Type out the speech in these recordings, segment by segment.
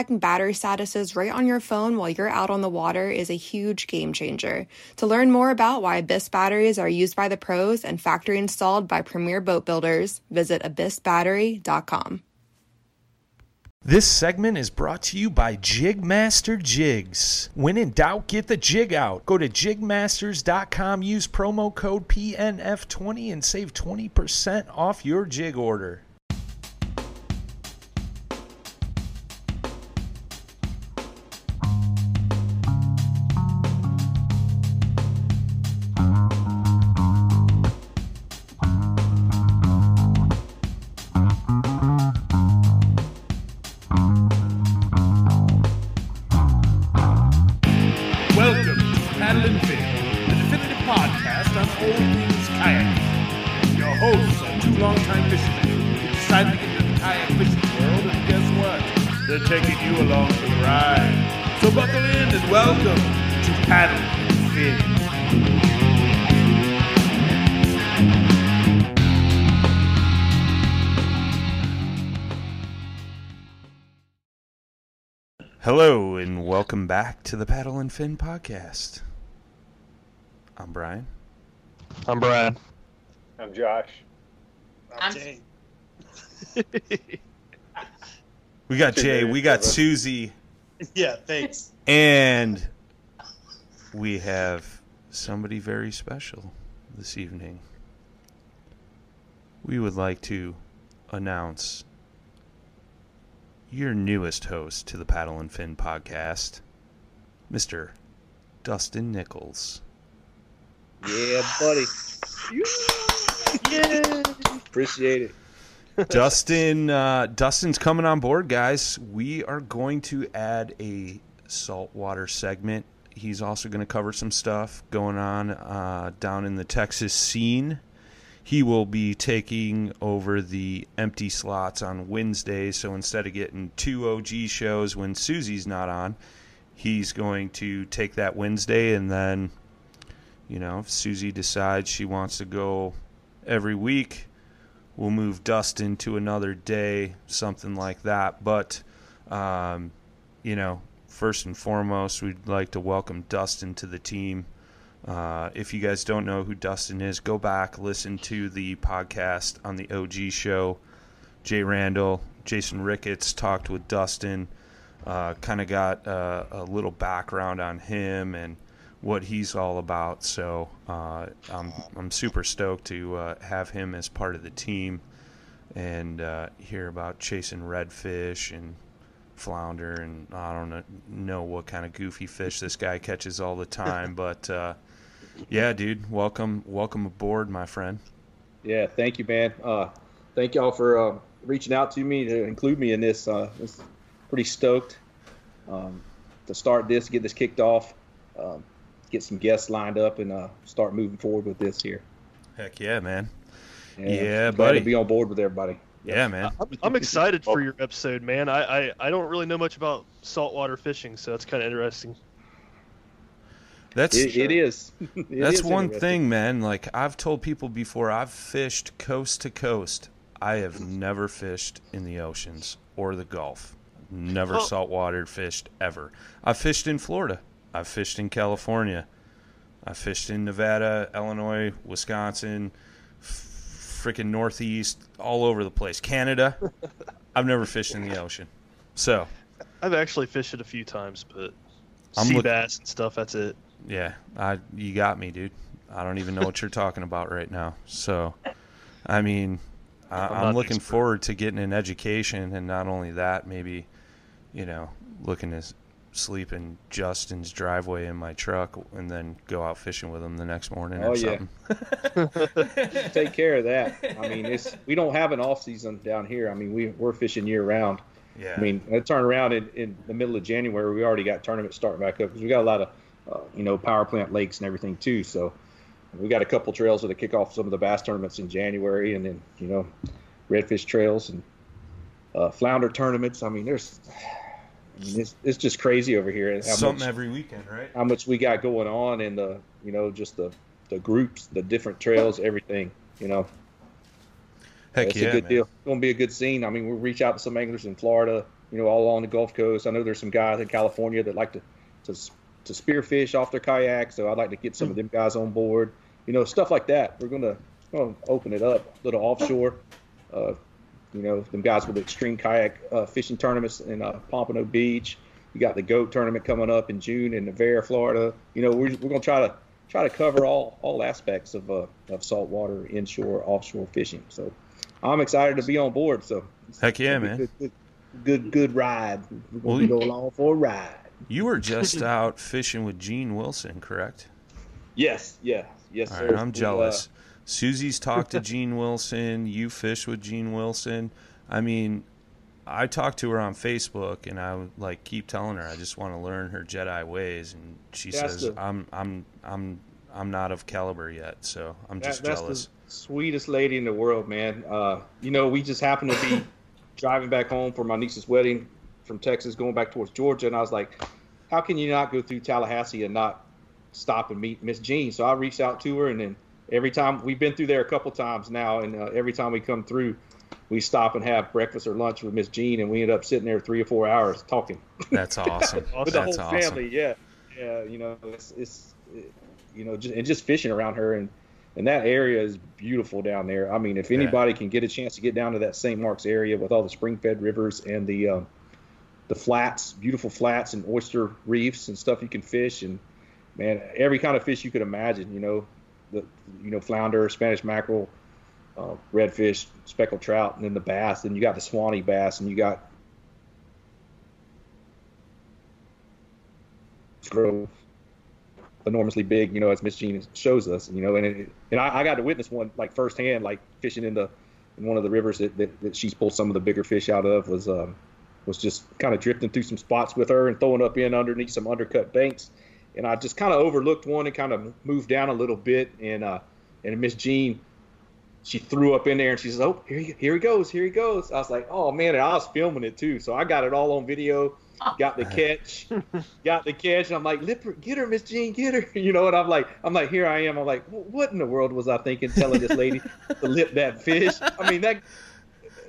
checking battery statuses right on your phone while you're out on the water is a huge game changer. To learn more about why Abyss batteries are used by the pros and factory installed by premier boat builders, visit abyssbattery.com. This segment is brought to you by Jigmaster Jigs. When in doubt, get the jig out. Go to jigmasters.com, use promo code PNF20 and save 20% off your jig order. Welcome back to the Paddle and Fin podcast. I'm Brian. I'm Brian. I'm Josh. I'm Jay. We got Jay, we got. Susie, yeah, thanks. and we have somebody very special this evening. We would like to announce your newest host to the Paddle and Fin podcast, Mr. Dustin Nichols. Yeah, buddy. Yay! Appreciate it. Dustin, uh, Dustin's coming on board, guys. We are going to add a saltwater segment. He's also going to cover some stuff going on uh, down in the Texas scene. He will be taking over the empty slots on Wednesdays. So instead of getting two OG shows when Susie's not on, he's going to take that Wednesday and then, you know, if Susie decides she wants to go every week, we'll move Dustin to another day, something like that. But, um, you know, first and foremost, we'd like to welcome Dustin to the team. Uh, if you guys don't know who Dustin is, go back, listen to the podcast on the OG show. Jay Randall, Jason Ricketts talked with Dustin, uh, kind of got uh, a little background on him and what he's all about. So uh, I'm I'm super stoked to uh, have him as part of the team and uh, hear about chasing redfish and flounder and I don't know, what kind of goofy fish this guy catches all the time. but uh, yeah, dude, welcome welcome aboard, my friend. Yeah, thank you, man. Uh, thank y'all for uh, reaching out to me to include me in this. Uh, it's pretty stoked um, to start this, get this kicked off, um, get some guests lined up, and uh, start moving forward with this here. Heck yeah, man. And Yeah, glad buddy. to be on board with everybody. Yeah, man. I'm, I'm excited for your episode, man. I, I, I don't really know much about saltwater fishing, so it's kind of interesting. That's It, it is. It That's is one thing, man. Like I've told people before, I've fished coast to coast. I have never fished in the oceans or the Gulf. Never Huh. saltwater fished ever. I've fished in Florida. I've fished in California. I fished in Nevada, Illinois, Wisconsin, freaking Northeast, all over the place. Canada. I've never fished in the ocean. So I've actually fished it a few times, but I'm sea look- bass and stuff. That's it. yeah, I you got me, dude. I don't even know what you're talking about right now. So, I mean, I, I'm, looking forward to getting an education, and not only that, maybe, you know, looking to sleep in Justin's driveway in my truck, and then go out fishing with him the next morning Oh, or yeah. something. Take care of that. I mean, it's we don't have an off season down here. I mean, we we're fishing year round. Yeah. I mean, I turn around in, in the middle of January, we already got tournaments starting back up because we got a lot of, uh, you know, power plant lakes and everything too. So we got a couple trails that kick off some of the bass tournaments in January, and then you know, redfish trails and uh, flounder tournaments. I mean, there's, it's it's just crazy over here. Something much, every weekend, right? how much we got going on, and the you know just the the groups, the different trails, everything. You know. Heck it's yeah, a good man. deal. It's going to be a good scene. I mean, we'll reach out to some anglers in Florida, you know, all along the Gulf Coast. I know there's some guys in California that like to to, to spearfish off their kayak, so I'd like to get some of them guys on board. You know, stuff like that. We're going to going to open it up, a little offshore. Uh, you know, them guys with the extreme kayak uh, fishing tournaments in uh, Pompano Beach. You got the goat tournament coming up in June in Nevada, Florida. You know, we're, we're going to try to try to cover all all aspects of uh, of saltwater, inshore, offshore fishing. So I'm excited to be on board. So Heck yeah, man. Good, good, good, good ride. We're Well, going to go along for a ride. You were just out fishing with Jean Wilson, correct? Yes, yeah, yes, All sir. I'm uh, jealous. Susie's talked to Jean Wilson. You fish with Jean Wilson. I mean, I talked to her on Facebook, and I would like keep telling her I just want to learn her Jedi ways, and she That's says the- I'm I'm I'm I'm not of caliber yet, so I'm That- just that's jealous. sweetest lady in the world, man. Uh, you know, we just happened to be driving back home for my niece's wedding from Texas, going back towards Georgia, and I was like, "How can you not go through Tallahassee and not stop and meet Miss Jean?" So I reached out to her, and then every time we've been through there a couple times now, and uh, every time we come through, we stop and have breakfast or lunch with Miss Jean, and we end up sitting there three or four hours talking That's awesome. with the That's whole awesome. family. Yeah, yeah. You know, it's it's it- you know, just, and just fishing around her and and that area is beautiful down there. I mean, if Yeah. anybody can get a chance to get down to that St. Mark's area with all the spring-fed rivers and the um, the flats, beautiful flats and oyster reefs and stuff you can fish, and man, every kind of fish you could imagine. You know, the you know flounder, Spanish mackerel, uh, redfish, speckled trout, and then the bass. And you got the Suwannee bass, and you got grow enormously big, you know, as Miss Jean shows us, you know, and it, and I, I got to witness one like firsthand, like fishing in the in one of the rivers that, that, that she's pulled some of the bigger fish out of was um, was just kind of drifting through some spots with her and throwing up in underneath some undercut banks, and I just kind of overlooked one and kind of moved down a little bit, and uh, and Miss Jean. She threw up in there and she says, "Oh, here he, here he goes, here he goes." I was like, "Oh man!" And I was filming it too, so I got it all on video. Got the catch, got the catch, and I'm like, "Lip her, get her, Miss Jean, get her," you know. And I'm like, I'm like, here I am. I'm like, what in the world was I thinking, telling this lady to lip that fish? I mean, that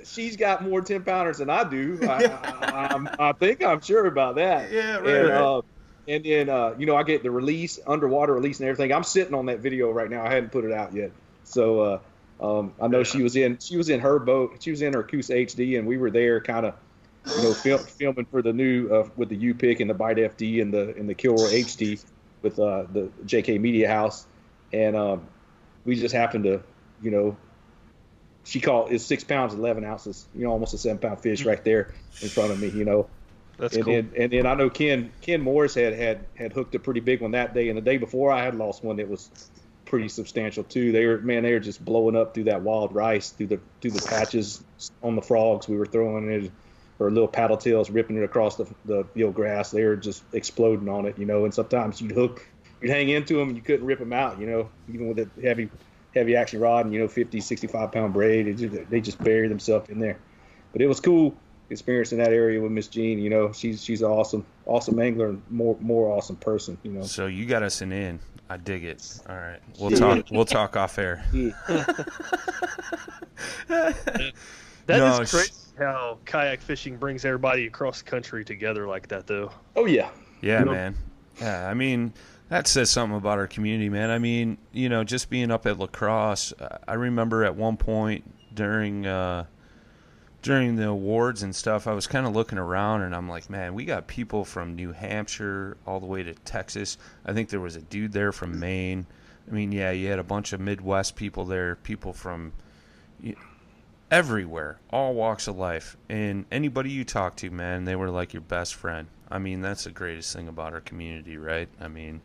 she's got more ten pounders than I do. I, I, I'm, I think I'm sure about that. Yeah, right, And, right. uh, and then uh, you know, I get the release, underwater release, and everything. I'm sitting on that video right now. I hadn't put it out yet, so. Uh, um, I know she was in she was in her boat. She was in her Coosa HD, and we were there, kind of, you know, film, filming for the new uh, with the U pick and the Bite FD and the and the Kilroy HD with uh, the JK Media House, and um, we just happened to, you know, she caught is six pounds eleven ounces, you know, almost a seven pound fish right there in front of me, you know. That's and cool. then and then I know Ken Ken Morris had had had hooked a pretty big one that day, and the day before I had lost one that was pretty substantial too. They were man, they were just blowing up through that wild rice, through the through the patches on the frogs we were throwing it, or little paddle tails ripping it across the the know, grass. They were just exploding on it, you know. And sometimes you'd hook, you'd hang into them, and you couldn't rip them out, you know, even with a heavy heavy action rod and you know 50, 65 pound braid. It just, they just bury themselves in there. But it was cool experiencing that area with Miss Jean. You know, she's she's an awesome awesome angler and more more awesome person. You know. So you got us an in. I dig it. All right, we'll Yeah. talk. We'll talk off air. Yeah. That No, is sh- crazy how kayak fishing brings everybody across the country together like that, though. Oh yeah. Yeah, You know- man. Yeah, I mean that says something about our community, man. I mean, you know, just being up at La Crosse. uh, I remember at one point during uh, during the awards and stuff, I was kind of looking around and I'm like, man, we got people from New Hampshire all the way to Texas. I think there was a dude there from Maine. I mean, yeah, you had a bunch of Midwest people there, people from everywhere, all walks of life. And anybody you talk to, man, they were like your best friend. I mean, that's the greatest thing about our community, right? I mean,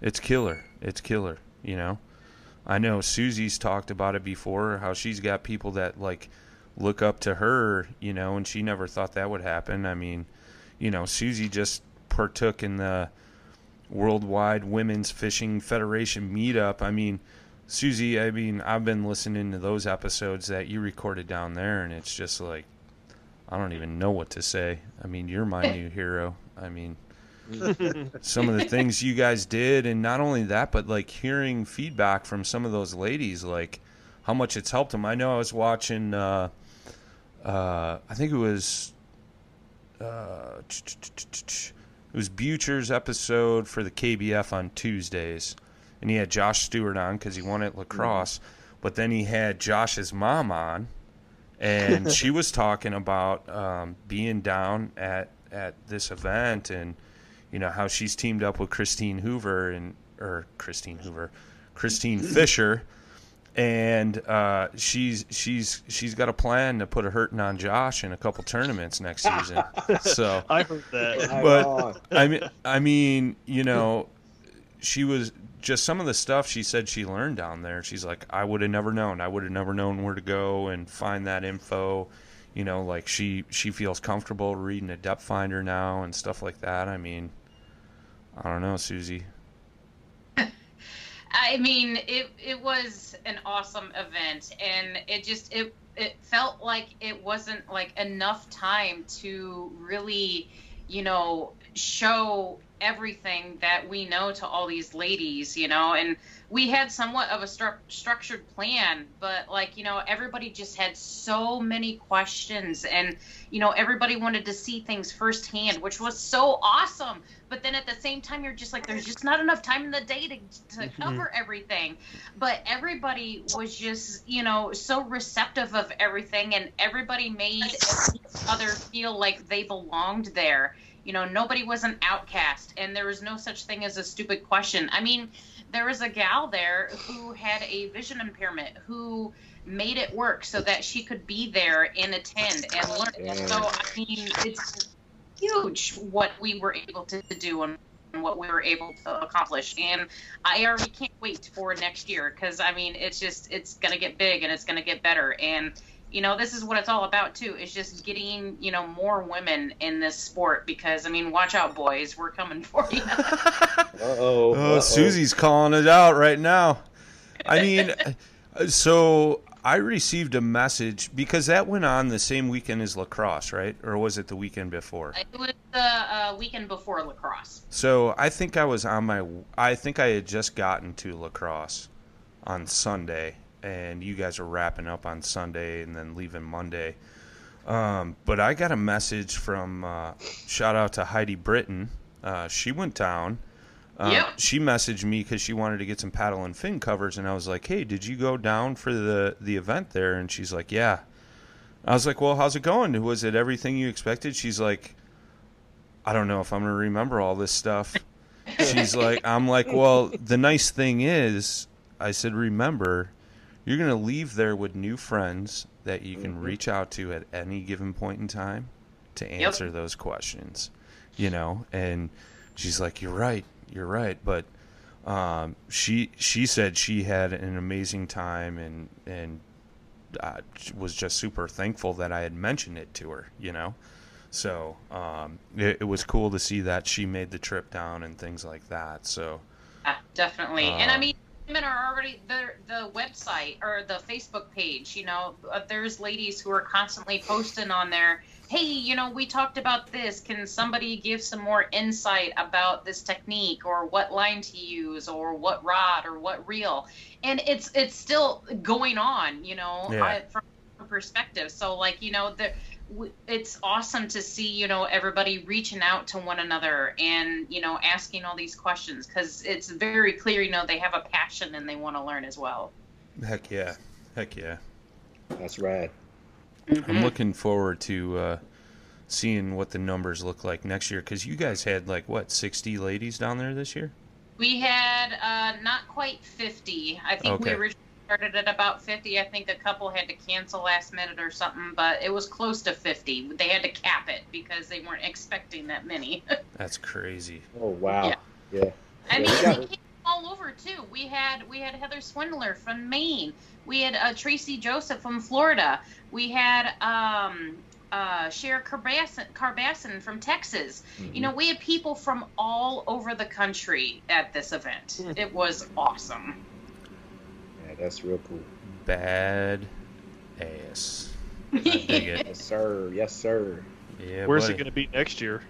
it's killer. It's killer, you know? I know Susie's talked about it before, how she's got people that like look up to her, you know, and she never thought that would happen. I mean, you know, Susie just partook in the Worldwide Women's Fishing Federation meetup. I mean, Susie, I mean, I've been listening to those episodes that you recorded down there, and it's just like, I don't even know what to say. I mean, you're my new hero. I mean, some of the things you guys did, and not only that, but like hearing feedback from some of those ladies, like how much it's helped them. I know I was watching, uh, uh, I think it was, uh, it was Butcher's episode for the KBF on Tuesdays, and he had Josh Stewart on because he won at La Crosse, but then he had Josh's mom on, and she was talking about um, being down at at this event and you know how she's teamed up with Christine Hoover and or Christine Hoover, Christine Fisher, and uh, she's she's she's got a plan to put a hurting on Josh in a couple tournaments next season. so I heard that. But. I mean, I mean, you know, she was just some of the stuff she said she learned down there. She's like, I would have never known. I would have never known where to go and find that info. You know, like she she feels comfortable reading a depth finder now and stuff like that. I mean, I don't know, Susie. I mean, it it was an awesome event, and it just it it felt like it wasn't like enough time to really, you know, show everything that we know to all these ladies, you know, and we had somewhat of a stru- structured plan, but like, you know, everybody just had so many questions and, you know, everybody wanted to see things firsthand, which was so awesome. But then at the same time, you're just like, there's just not enough time in the day to, to mm-hmm. cover everything. But everybody was just, you know, so receptive of everything and everybody made each other feel like they belonged there. You know, nobody was an outcast, and there was no such thing as a stupid question. I mean, there was a gal there who had a vision impairment who made it work so that she could be there and attend and learn. So, I mean, it's huge what we were able to do and what we were able to accomplish. And I already can't wait for next year because, I mean, it's just, it's going to get big and it's going to get better. And, you know, this is what it's all about too. Is just getting you know more women in this sport because I mean, watch out, boys, we're coming for you. Uh-oh. Oh, uh-oh. Susie's calling it out right now. I mean, uh, so I received a message because that went on the same weekend as La Crosse, right? Or was it the weekend before? it was the uh, weekend before La Crosse. So I think I was on my. I think I had just gotten to La Crosse on Sunday, and you guys were wrapping up on Sunday and then leaving Monday. Um, but I got a message from uh, shout out to Heidi Britton. Uh, she went down. Uh, Yep. She messaged me because she wanted to get some paddle and fin covers, and I was like, "Hey, did you go down for the the event there?" And she's like, "Yeah." I was like, "Well, how's it going? Was it everything you expected?" She's like, I don't know if I'm gonna remember all this stuff. She's like, I'm like, well, the nice thing is, I said, remember, you're gonna leave there with new friends that you can reach out to at any given point in time to answer those questions, you know. And she's like, you're right, you're right, but um, she she said she had an amazing time and and uh, was just super thankful that I had mentioned it to her, you know. So um, it, it was cool to see that she made the trip down and things like that. So Yeah, definitely. and I Um, mean, women are already the the website or the Facebook page. You know, uh, there's ladies who are constantly posting on there. Hey, you know, we talked about this. Can somebody give some more insight about this technique, or what line to use, or what rod, or what reel? And it's it's still going on. You know, Yeah. I, from a perspective. So, like, you know, the it's awesome to see you know everybody reaching out to one another and you know asking all these questions because it's very clear you know they have a passion and they want to learn as well heck yeah, heck yeah. That's rad. I'm looking forward to uh, seeing what the numbers look like next year because you guys had like what 60 ladies down there this year. We had uh, not quite 50. I think we Okay. originally started at about 50. I think a couple had to cancel last minute or something, but it was close to 50. They had to cap it because they weren't expecting that many. That's crazy. Oh wow. Yeah. Yeah. I mean, we got- they came all over too. We had we had Heather Swindler from Maine. We had uh, Tracy Joseph from Florida. We had um, uh, Cher Carbassin, Carbassin from Texas. You know, we had people from all over the country at this event. It was awesome. Yeah, that's real cool. Bad ass. I dig it. Yes, sir. Yes, sir. Yeah, Where's buddy. it going to be next year?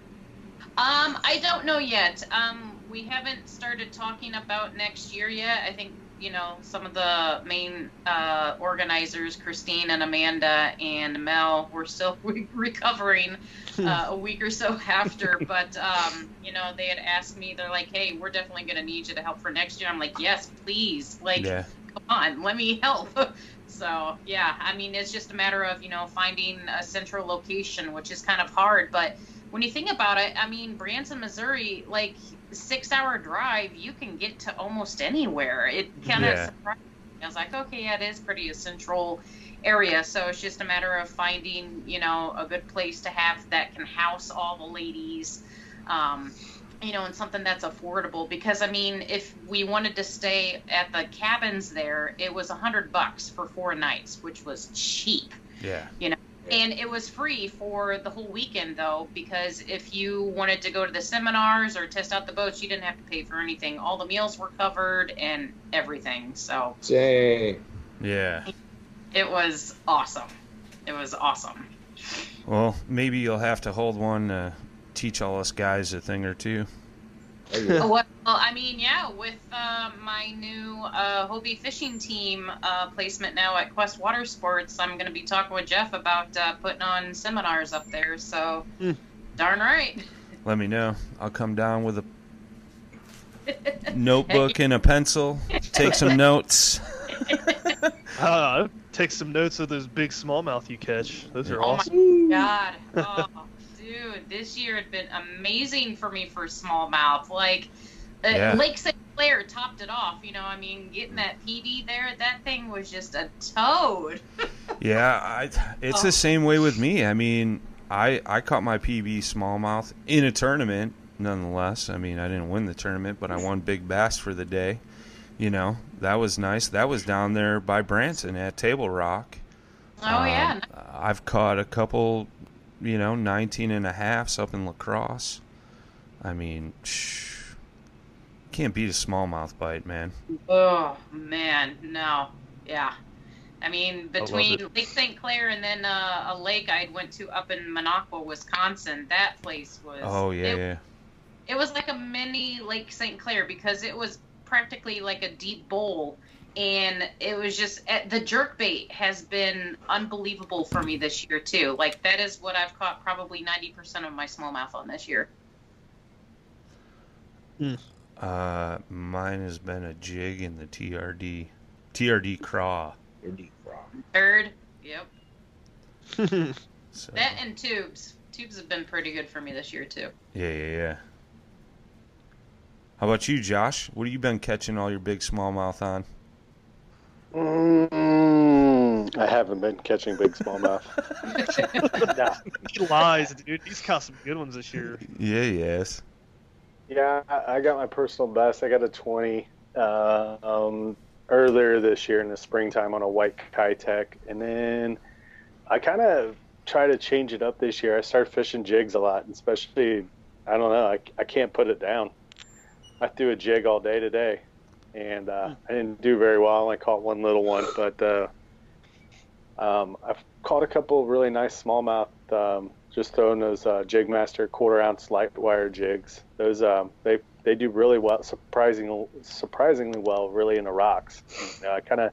Um, I don't know yet. Um, we haven't started talking about next year yet. I think you know some of the main uh, organizers, Christine and Amanda and Mel, we're still re- recovering uh, a week or so after. But um, you know, they had asked me. They're like, "Hey, we're definitely going to need you to help for next year." I'm like, "Yes, please." Like, Yeah. Come on, let me help. so yeah, I mean, it's just a matter of you know finding a central location, which is kind of hard. But when you think about it, I mean, Branson, Missouri, like six-hour drive, you can get to almost anywhere. It kind of Yeah. surprised me. I was like, okay, yeah, it is pretty a central area. So it's just a matter of finding, you know, a good place to have that can house all the ladies. Um, you know, and something that's affordable because I mean, if we wanted to stay at the cabins there, it was a hundred bucks for four nights, which was cheap. Yeah. You know, and it was free for the whole weekend though, because if you wanted to go to the seminars or test out the boats, you didn't have to pay for anything. All the meals were covered and everything. So Dang. Yeah. it was awesome. It was awesome. Well, maybe you'll have to hold one to teach all us guys a thing or two. Oh. Well, I mean, yeah, with uh, my new uh, Hobie fishing team uh, placement now at Quest Water Sports, I'm going to be talking with Jeff about uh, putting on seminars up there. So, Hmm. darn right. Let me know. I'll come down with a notebook and a pencil, take some notes. Uh, take some notes of those big smallmouth you catch. Those are Oh my awesome. God. Oh, dude, this year had been amazing for me for smallmouth. Like, uh, Yeah. Lake St. Clair topped it off. You know, I mean, getting that PB there, that thing was just a toad. Yeah, I, it's Oh. the same way with me. I mean, I I caught my PB smallmouth in a tournament. Nonetheless, I mean, I didn't win the tournament, but I won big bass for the day. You know, that was nice. That was down there by Branson at Table Rock. Oh, yeah. Um, I've caught a couple, you know, 19 and a halfs up in La Crosse. I mean, shh, can't beat a smallmouth bite, man. Oh man, no, yeah. I mean, between it. Lake St. Clair and then uh, a lake I went to up in Minocqua, Wisconsin, that place was. Oh yeah, it, yeah. it was like a mini Lake St. Clair because it was practically like a deep bowl, and it was just eh, the jerk bait has been unbelievable for me this year too. Like that is what I've caught probably ninety percent of my smallmouth on this year. Uh, mine has been a jig in the TRD, TRD craw. You're deep frog. Third, yep. So That and tubes. Tubes have been pretty good for me this year too. yeah, yeah, yeah. How about you, Josh? What have you been catching all your big smallmouth on? Mm, I haven't been catching big smallmouth. nah. He lies, dude. He's caught some good ones this year. Yeah, yes. Yeah, I I got my personal best. I got a 20 uh, um, earlier this year in the springtime on a white Keitech. And then I kind of try to change it up this year. I start fishing jigs a lot, especially, I don't know, I, I can't put it down. I threw a jig all day today, and uh, I didn't do very well. I caught one little one, but uh, um, I've caught a couple really nice smallmouth um, just throwing those uh, Jigmaster quarter ounce light wire jigs. Those um, they they do really well, surprisingly surprisingly well, really in the rocks. Uh, I kind of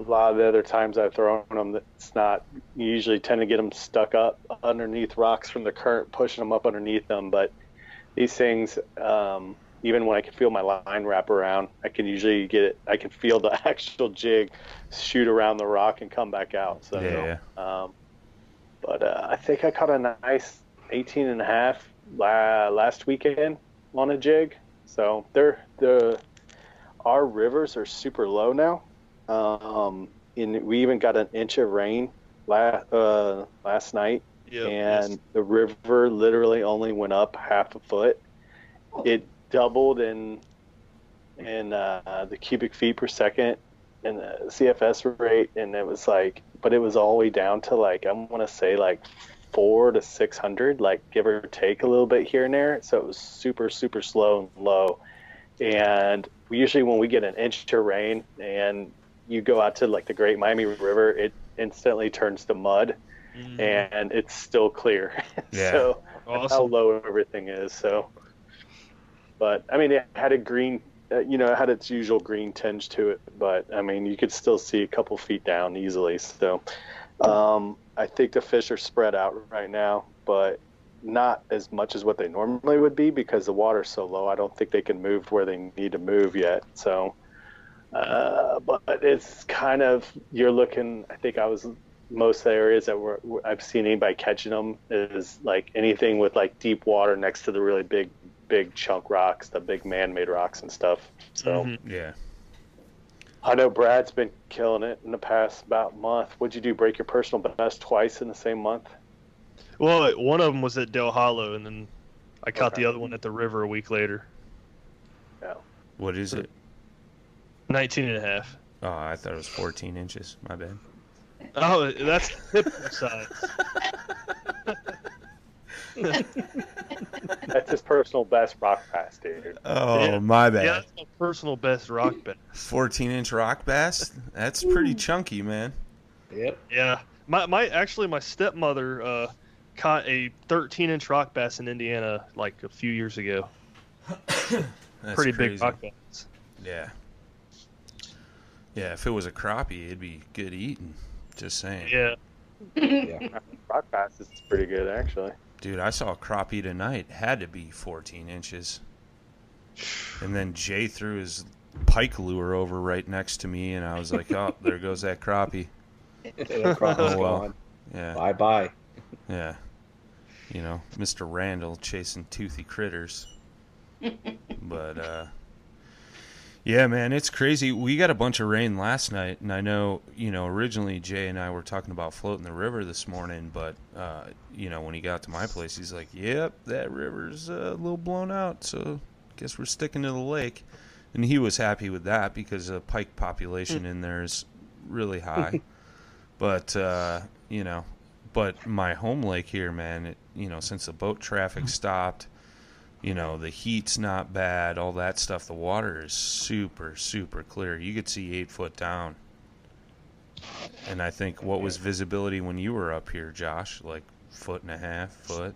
a lot of the other times I've thrown them, it's not. You usually tend to get them stuck up underneath rocks from the current pushing them up underneath them, but these things um, even when I can feel my line wrap around, I can usually get it. I can feel the actual jig shoot around the rock and come back out. So, Yeah. um, but uh, I think I caught a nice 18 and a half la- last weekend on a jig. So they're the our rivers are super low now. Um, and we even got an inch of rain last uh, last night, Yeah. and the river literally only went up half a foot. It doubled in in uh, the cubic feet per second and the CFS rate, and it was like, but it was all the way down to like I want to say like four to six hundred, like give or take a little bit here and there. So it was super super slow and low. And we usually when we get an inch of rain and you go out to like the Great Miami River, it instantly turns to mud, Mhm. and it's still clear. Yeah. so that's how low everything is. So, but I mean, it had a green, uh, you know, it had its usual green tinge to it. But I mean, you could still see a couple feet down easily. So, um, I think the fish are spread out right now, but not as much as what they normally would be because the water's so low. I don't think they can move where they need to move yet. So, uh, but it's kind of you're looking. I think I was most areas that were I've seen anybody catching them is like anything with like deep water next to the really big big chunk rocks, the big man-made rocks and stuff. So Mhm. Yeah. I know Brad's been killing it in the past about month. What'd you do? Break your personal best twice in the same month? Well, one of them was at Dale Hollow, and then I caught Okay. the other one at the river a week later. What is it? 19 and a half. Oh, I thought it was 14 inches. My bad. Oh, that's typical size. That's his personal best rock bass, dude. Oh, Yeah. my bad. Yeah, that's my personal best rock bass. 14 inch rock bass? That's pretty chunky, man. Yep. Yeah, my my actually my stepmother uh, caught a 13 inch rock bass in Indiana like a few years ago. That's Pretty crazy. big rock bass. Yeah. Yeah, if it was a crappie, it'd be good eating. Just saying. Yeah. Yeah. Rock bass is pretty good, actually. Dude, I saw a crappie tonight. Had to be 14 inches. And then Jay threw his pike lure over right next to me, and I was like, oh, there goes that crappie. That crop is Oh, well. gone. Yeah, Bye bye. yeah. You know, Mr. Randall chasing toothy critters. but, uh, yeah, man, it's crazy. We got a bunch of rain last night, and I know, you know, originally Jay and I were talking about floating the river this morning, but, uh, you know, when he got to my place, he's like, yep, that river's uh, a little blown out, so guess we're sticking to the lake. And he was happy with that because the pike population in there is really high. but, uh, you know, but my home lake here, man, it, you know, since the boat traffic stopped, you know, the heat's not bad, all that stuff. The water is super, super clear. You could see eight foot down. And I think what was visibility when you were up here, Josh? Like foot and a half, foot.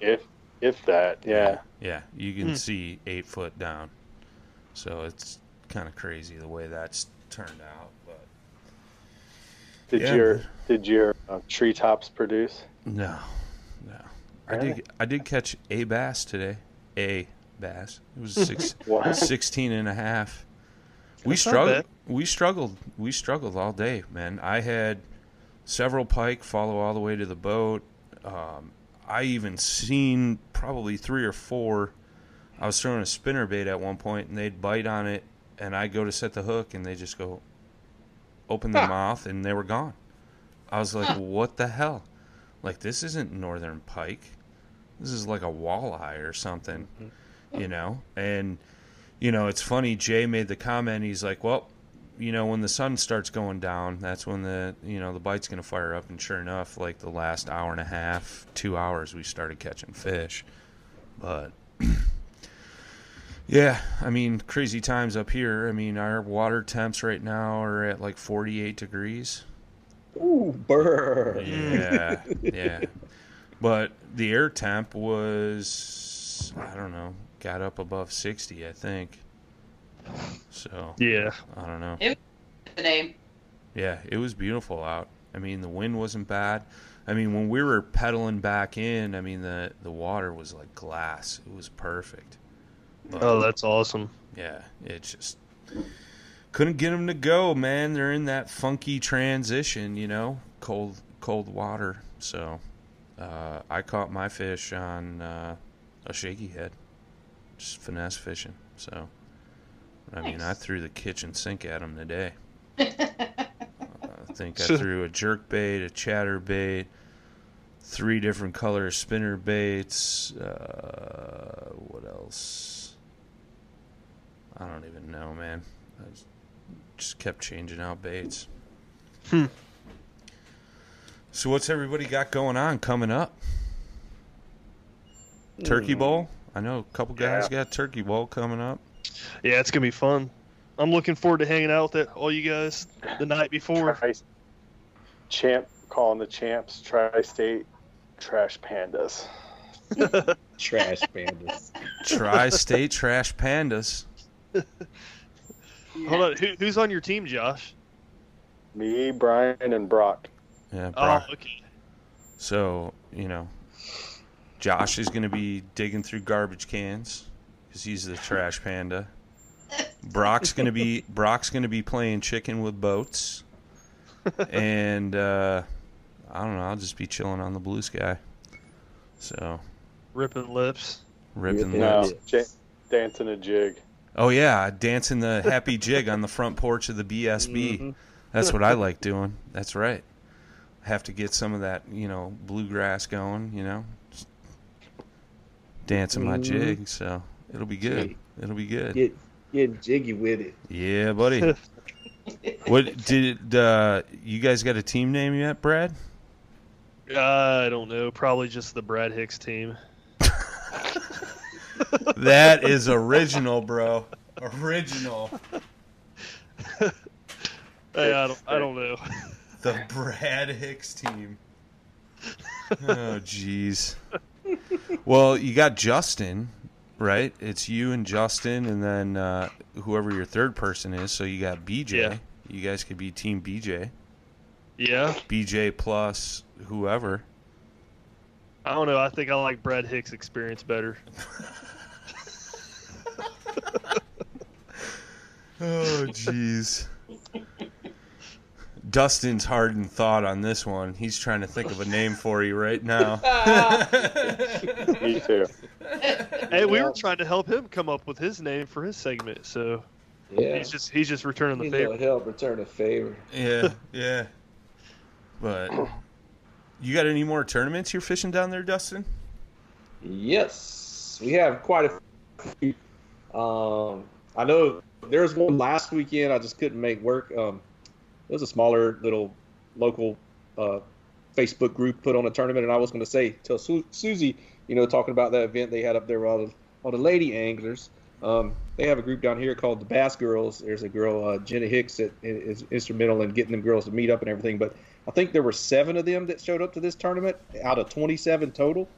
If if that, yeah. Yeah, you can Hmm. see eight foot down. So it's kind of crazy the way that's turned out. But Did Yeah. your did your uh, treetops produce? no, no. I did. I did catch a bass today. A bass. It was six, What? 16 and a half. We That's struggled. We struggled. We struggled all day, man. I had several pike follow all the way to the boat. Um, I even seen probably three or four. I was throwing a spinner bait at one point, and they'd bite on it, and I go to set the hook, and they just go open their mouth, and they were gone. I was like, "What the hell? Like this isn't northern pike. This is like a walleye or something." Mm-hmm. You know, and you know, it's funny. Jay made the comment. He's like, "Well, you know, when the sun starts going down, that's when the you know the bite's gonna fire up." And sure enough, like the last hour and a half, two hours, we started catching fish. But yeah, I mean, crazy times up here. I mean, our water temps right now are at like 48 degrees. Ooh, burr. Yeah, yeah. But the air temp was, I don't know, got up above 60, I think. So, Yeah. I don't know. today. Yeah, it was beautiful out. I mean, the wind wasn't bad. I mean, when we were pedaling back in, I mean, the, the water was like glass. It was perfect. But, Oh, that's awesome. yeah, it just couldn't get them to go, man. They're in that funky transition, you know, cold cold water. So uh, I caught my fish on uh, a shaky head, just finesse fishing. So I mean, I threw the kitchen sink at them today. I think I threw a jerk bait, a chatter bait, three different color spinner baits. Uh, what else? I don't even know, man. I just kept changing out baits. Hmm. So what's everybody got going on coming up? Turkey mm. Bowl. I know a couple guys got Turkey Bowl coming up. Yeah, it's gonna be fun. I'm looking forward to hanging out with all you guys the night before. Tri- champ calling the champs tri-state trash pandas. Trash pandas. Tri-state trash pandas. Hold on, Who, who's on your team, Josh? Me, Brian, and Brock. Yeah, Brock. Oh, okay. So, you know, Josh is going to be digging through garbage cans because he's the trash panda. Brock's going to be Brock's going to be playing chicken with boats, and uh, I don't know. I'll just be chilling on the blue sky. So Ripping lips. ripping Yeah. lips. No, dancing a jig. Oh yeah, dancing the happy jig on the front porch of the BSB. Mhm. That's what I like doing. That's right. Have to get some of that, you know, bluegrass going. You know, Just dancing my Mhm. jig. So it'll be good. It'll be good. Get get jiggy with it. Yeah, buddy. what did uh, you guys got a team name yet, Brad? I don't know. Probably just the Brad Hicks team. That is original, bro. Original. Hey, I don't. I don't know. The Brad Hicks team. Oh, jeez. Well, you got Justin, right? It's you and Justin, and then uh, whoever your third person is. So you got BJ. Yeah. You guys could be Team BJ. Yeah, BJ plus whoever. I don't know. I think I like Brad Hicks' experience better. Oh, jeez. Dustin's hard in thought on this one. He's trying to think of a name for you right now. Me too. Hey, we were trying to help him come up with his name for his segment, so Yeah. he's just he's just returning the Need a little favor. help return a favor. Yeah, yeah. But you got any more tournaments you're fishing down there, Dustin? Yes, we have quite a few. Um, I know there was one last weekend I just couldn't make work. Um, it was a smaller little local uh, Facebook group put on a tournament, and I was going to say tell Su- Susie, you know, talking about that event they had up there with all the all the lady anglers. Um, they have a group down here called the Bass Girls. There's a girl, uh, Jenna Hicks, that is instrumental in getting them girls to meet up and everything. But I think there were seven of them that showed up to this tournament out of 27 total.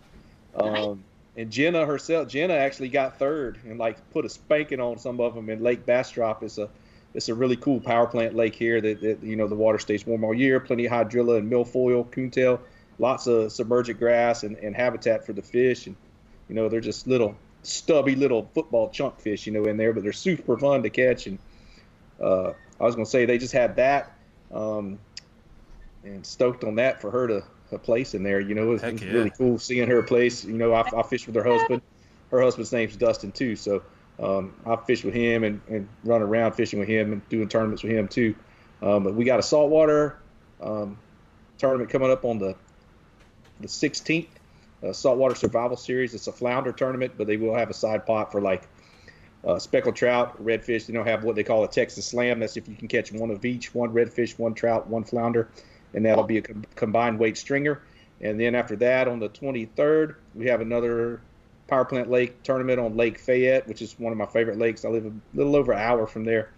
Um, and Jenna herself, Jenna actually got third and like put a spanking on some of them in Lake Bastrop. It's a it's a really cool power plant lake here that, that you know the water stays warm all year. Plenty of hydrilla and milfoil, coontail, lots of submergent grass and, and habitat for the fish. And you know they're just little stubby little football chunk fish, you know, in there, but they're super fun to catch. And uh, I was gonna say they just had that. Um, and stoked on that for her to a place in there. You know, it was, Heck was yeah. really cool seeing her place. You know, I, I fished with her husband. Her husband's name's Dustin too, so um, I fish with him and, and run around fishing with him and doing tournaments with him too. Um, but we got a saltwater um, tournament coming up on the the 16th. Uh, saltwater survival series. It's a flounder tournament, but they will have a side pot for like uh, speckled trout, redfish. They don't have what they call a Texas slam. That's if you can catch one of each, one redfish, one trout, one flounder, and that'll be a com- combined weight stringer. And then after that, on the 23rd, we have another power plant lake tournament on Lake Fayette, which is one of my favorite lakes. I live a little over an hour from there.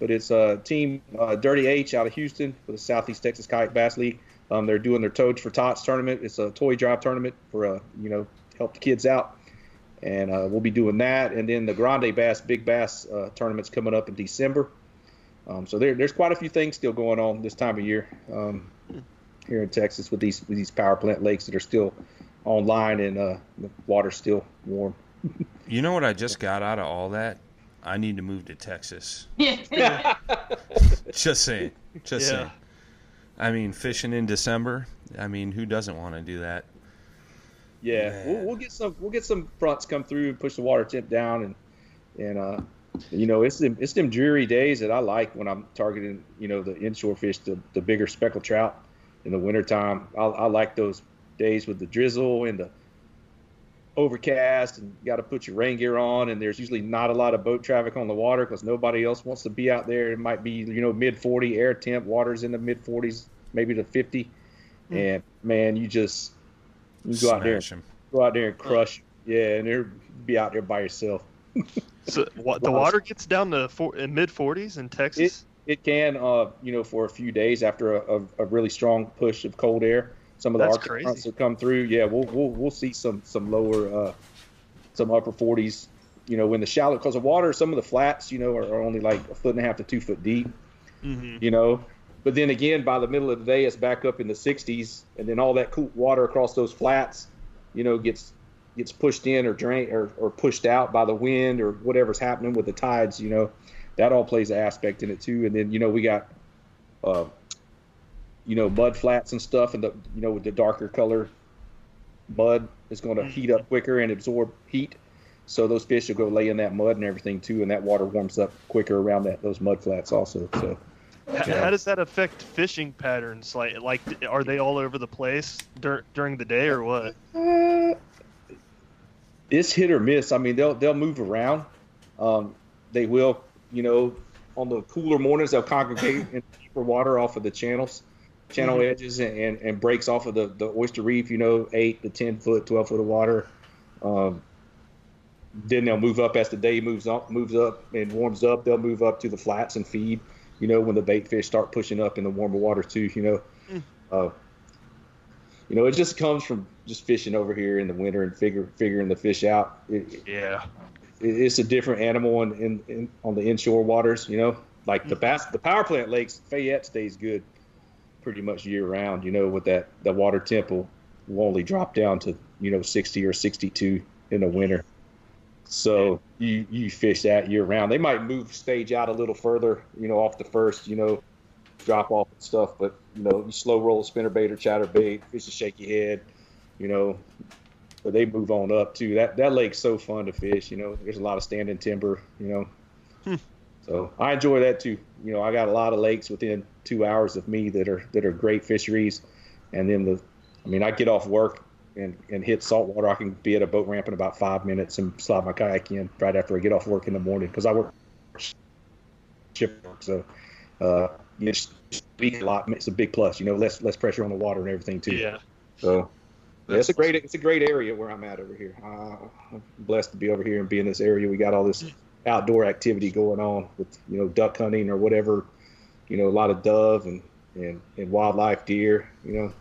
But it's a team uh, Dirty H out of Houston for the Southeast Texas Kayak Bass League. Um, they're doing their Toads for Tots tournament. It's a toy drive tournament for uh, you know help the kids out, and uh, we'll be doing that. And then the Grande Bass Big Bass uh, tournament's coming up in December. Um, so there, there's quite a few things still going on this time of year um, here in Texas with these with these power plant lakes that are still online and uh, the water's still warm. You know what I just got out of all that? I need to move to Texas. Just saying. Just Yeah. saying. I mean, fishing in December. I mean, who doesn't want to do that? Yeah, we'll, we'll get some we'll get some fronts come through and push the water temp down and and uh, you know it's them it's them dreary days that I like when I'm targeting you know the inshore fish the, the bigger speckled trout in the wintertime. I, I like those days with the drizzle and the overcast and you got to put your rain gear on and there's usually not a lot of boat traffic on the water because nobody else wants to be out there. It might be you know mid 40 air temp, waters in the mid 40s, maybe to 50, and man, you just you go out there Smash 'em. go out there and crush. Yeah, and there be out there by yourself. So what, the water gets down to four, in mid 40s in Texas. It can, uh, you know, for a few days after a, a, a really strong push of cold air. Some of the That's crazy. fronts will come through. Yeah, we'll we'll, we'll see some some lower, uh, some upper 40s. You know, when the shallow, because the water, some of the flats, you know, are, are only like a foot and a half to two foot deep. hmm You know, but then again, by the middle of the day, it's back up in the 60s, and then all that cool water across those flats, you know, gets gets pushed in or drained or, or pushed out by the wind or whatever's happening with the tides. You know, that all plays an aspect in it too. And then you know we got, uh, you know, mud flats and stuff, and the you know with the darker color mud is going to heat up quicker and absorb heat. So those fish will go lay in that mud and everything too, and that water warms up quicker around that those mud flats also. So. H- How does that affect fishing patterns? Like, like, are they all over the place dur- during the day or what? Uh, it's hit or miss. I mean, they'll they'll move around. Um, they will, you know, on the cooler mornings they'll congregate in deeper water off of the channels, channel edges, and, and, breaks off of the, the oyster reef. You know, eight to ten foot, twelve foot of water. Um, then they'll move up as the day moves up, moves up and warms up. They'll move up to the flats and feed. You know, when the bait fish start pushing up in the warmer water too. You know, uh, you know, it just comes from just fishing over here in the winter and figure figuring the fish out. It, Yeah. it, it's a different animal in, in, in on the inshore waters. You know, like the bass, the power plant lakes, Fayette stays good pretty much year round. You know, with that the water temp will, only drop down to you know 60 or 62 in the winter. So you you fish that year round. They might move stage out a little further, you know, off the first, you know, drop off and stuff. But you know, you slow roll a spinner bait or chatter bait, fish a shaky head, you know. But they move on up too. That that lake's so fun to fish. You know, there's a lot of standing timber. You know, hmm. so I enjoy that too. You know, I got a lot of lakes within two hours of me that are that are great fisheries. And then the, I mean, I get off work and and hit saltwater. I can be at a boat ramp in about five minutes and slide my kayak in right after I get off work in the morning because I work shift work. So uh, speak a lot. It's a big plus. You know, less less pressure on the water and everything too. Yeah. So yeah, it's a great it's a great area where I'm at over here. Uh, I'm blessed to be over here and be in this area. We got all this outdoor activity going on with you know duck hunting or whatever. You know, a lot of dove and and, and wildlife, deer. You know,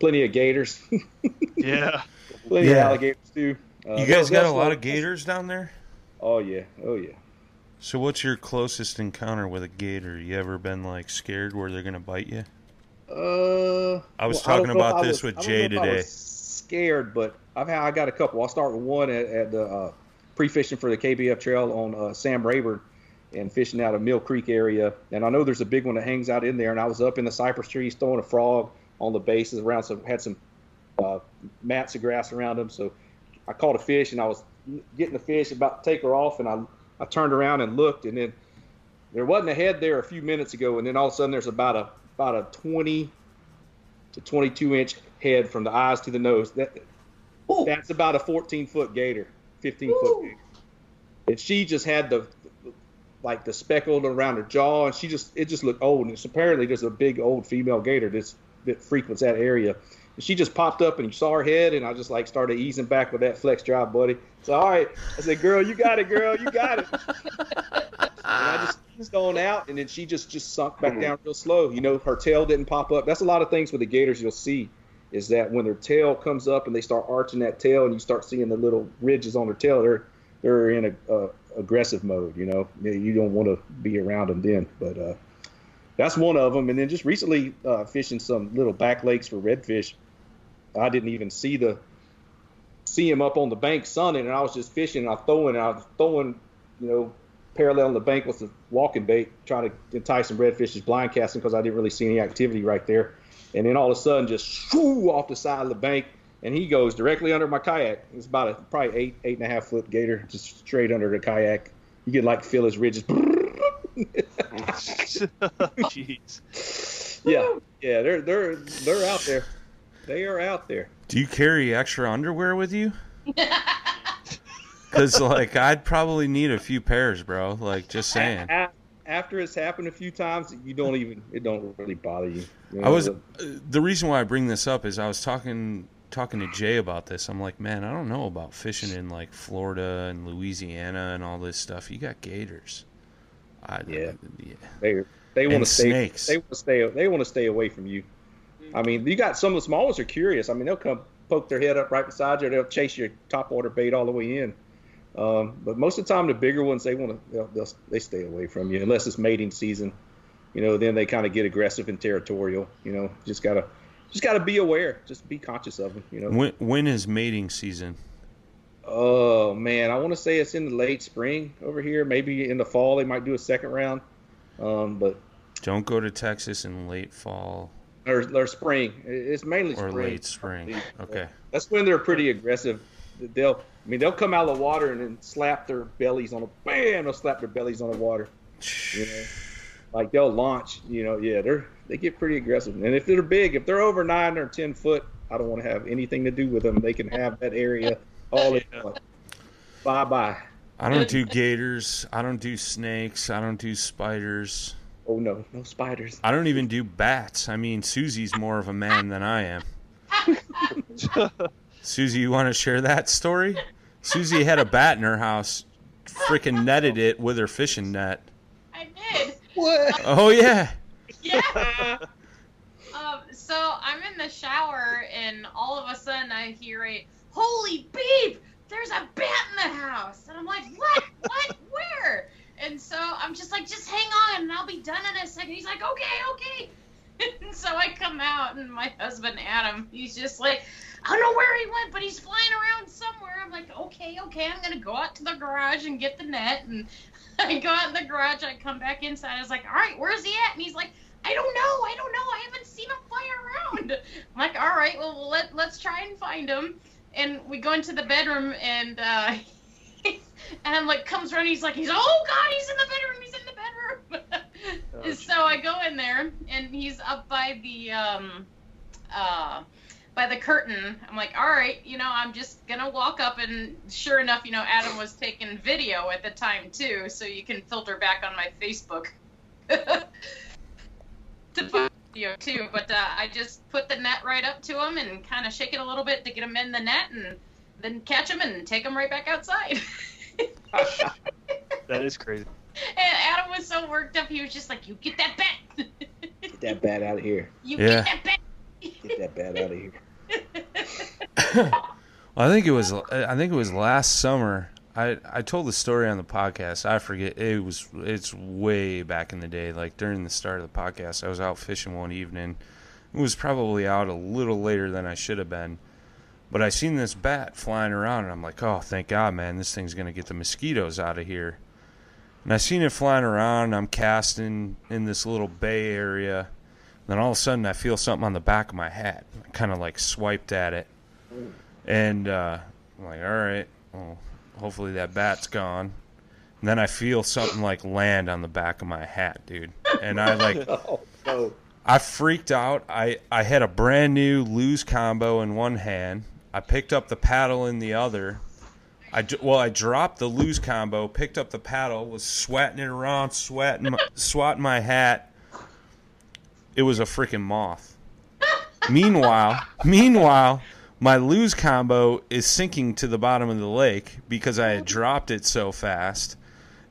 plenty of gators, Yeah. plenty of alligators too. Uh, You guys got a lot of gators down there? Oh yeah, oh yeah. So what's your closest encounter with a gator? You ever been like scared where they're gonna bite you? Uh, I was well, talking don't know if about this was- with Jay know if I today. scared, but I've had, I got a couple. I'll start with one at, at the uh, pre-fishing for the KBF Trail on uh, Sam Rayburn and fishing out of Mill Creek area. And I know there's a big one that hangs out in there. And I was up in the cypress trees throwing a frog on the bases around some had some uh, mats of grass around them. So I caught a fish and I was getting the fish about to take her off, and I I turned around and looked, and then there wasn't a head there a few minutes ago, and then all of a sudden there's about a about a 20 to 22 inch head from the eyes to the nose. That that's about a 14 foot gator, 15 foot gator. And she just had the like the speckled around her jaw, and she just it just looked old. And it's apparently just a big old female gator that's that frequents that area. And she just popped up and saw her head, and I just like started easing back with that flex drive, buddy. So all right, I said, "Girl, you got it, girl, you got it." and I just eased on out, and then she just just sunk back mm-hmm. down real slow. You know, her tail didn't pop up. That's a lot of things with the gators you'll see is that when their tail comes up and they start arching that tail, and you start seeing the little ridges on their tail, they're they're in a, a aggressive mode. You know, you don't want to be around them then, but. uh that's one of them. And then just recently uh, fishing some little back lakes for redfish. I didn't even see the see him up on the bank sunning, and I was just fishing. And I throwing, I was throwing, you know, parallel on the bank with the walking bait, trying to entice some redfishes blind casting because I didn't really see any activity right there. And then all of a sudden, just shoo off the side of the bank, and he goes directly under my kayak. It's about a probably eight, eight and a half foot gator, just straight under the kayak. You can like feel his ridges. Jeez. yeah, yeah, they're they're they're out there. They are out there. Do you carry extra underwear with you? Because like I'd probably need a few pairs, bro. Like just saying. A- After it's happened a few times, you don't even it don't really bother you. You I was uh, the reason why I bring this up is I was talking talking to Jay about this. I'm like, man, I don't know about fishing in like Florida and Louisiana and all this stuff. You got gators. I, Yeah. yeah. they they want to stay. snakes. They want to stay. They want to stay away from you. I mean, you got some of the small ones are curious. I mean, they'll come poke their head up right beside you. They'll chase your top water bait all the way in. Um, but most of the time, the bigger ones they want to they'll, they'll, they stay away from you unless it's mating season. You know, then they kind of get aggressive and territorial. You know, just gotta just gotta be aware. Just be conscious of them. You know. When when is mating season? Oh man, I want to say it's in the late spring over here. Maybe in the fall they might do a second round. Um, but Don't go to Texas in late fall or, or spring. It's mainly or spring. late spring. Okay. That's when they're pretty aggressive. They'll, I mean, they'll come out of the water and then slap their bellies on the bam. They'll slap their bellies on the water. You know, like they'll launch. You know, yeah, they're they get pretty aggressive. And if they're big, if they're over nine or ten foot, I don't want to have anything to do with them. They can have that area all they want. Bye bye. I don't do gators. I don't do snakes. I don't do spiders. Oh no, no spiders. I don't even do bats. I mean, Susie's more of a man than I am. Susie, you want to share that story? Susie had a bat in her house, freaking netted it with her fishing net. I did. What? Oh yeah. Yeah. um, so I'm in the shower, and all of a sudden I hear a "Holy beep! There's a bat in the house!" And I'm like, "What? What? Where?" And so I'm just like, "Just hang on, and I'll be done in a second. He's like, "Okay, okay." And so I come out, and my husband Adam, he's just like, I don't know where he went, but he's flying around somewhere. I'm like, okay, okay, I'm gonna go out to the garage and get the net. And I go out in the garage, I come back inside. I was like, all right, where's he at? And he's like, I don't know, I don't know, I haven't seen him fly around. I'm like, all right, well, let let's try and find him. And we go into the bedroom, and uh, and I'm like, comes running. He's like, he's oh god, he's in the bedroom, he's in the bedroom. Oh, so I go in there, and he's up by the um, uh, by the curtain. I'm like, all right, you know, I'm just gonna walk up, and sure enough, you know, Adam was taking video at the time too, so you can filter back on my Facebook to find video too. But uh, I just put the net right up to him and kind of shake it a little bit to get him in the net, and then catch him and take him right back outside. That is crazy. And Adam was so worked up, he was just like, "You get that bat! Get that bat out of here. you Yeah. get that bat!" Get that bat out of here. Well, I think it was. I think it was last summer. I I told the story on the podcast. I forget. It was. It's way back in the day. Like during the start of the podcast, I was out fishing one evening. It was probably out a little later than I should have been. But I seen this bat flying around, and I'm like, oh, thank God, man, this thing's gonna get the mosquitoes out of here. And I seen it flying around. And I'm casting in this little bay area. Then all of a sudden, I feel something on the back of my hat. I kind of like swiped at it. And uh, I'm like, all right, well, hopefully that bat's gone. And then I feel something like land on the back of my hat, dude. And I like, Oh no. I freaked out. I, I had a brand new Lew's combo in one hand. I picked up the paddle in the other. I well, I dropped the Lew's combo, picked up the paddle, was swatting it around, swatting my, swatting my hat. It was a freaking moth. meanwhile, meanwhile, my Lew's combo is sinking to the bottom of the lake because I had dropped it so fast.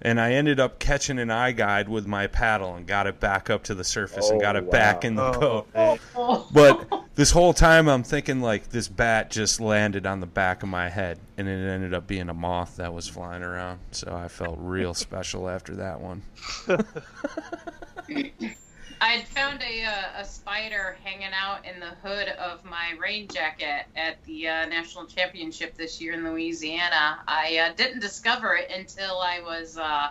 And I ended up catching an eye guide with my paddle and got it back up to the surface and Oh, got it oh, wow. back in the Oh, boat. Oh. But this whole time I'm thinking like this bat just landed on the back of my head and it ended up being a moth that was flying around. So I felt real special after that one. I'd found a, uh, a spider hanging out in the hood of my rain jacket at the uh, national championship this year in Louisiana. I uh, didn't discover it until I was uh,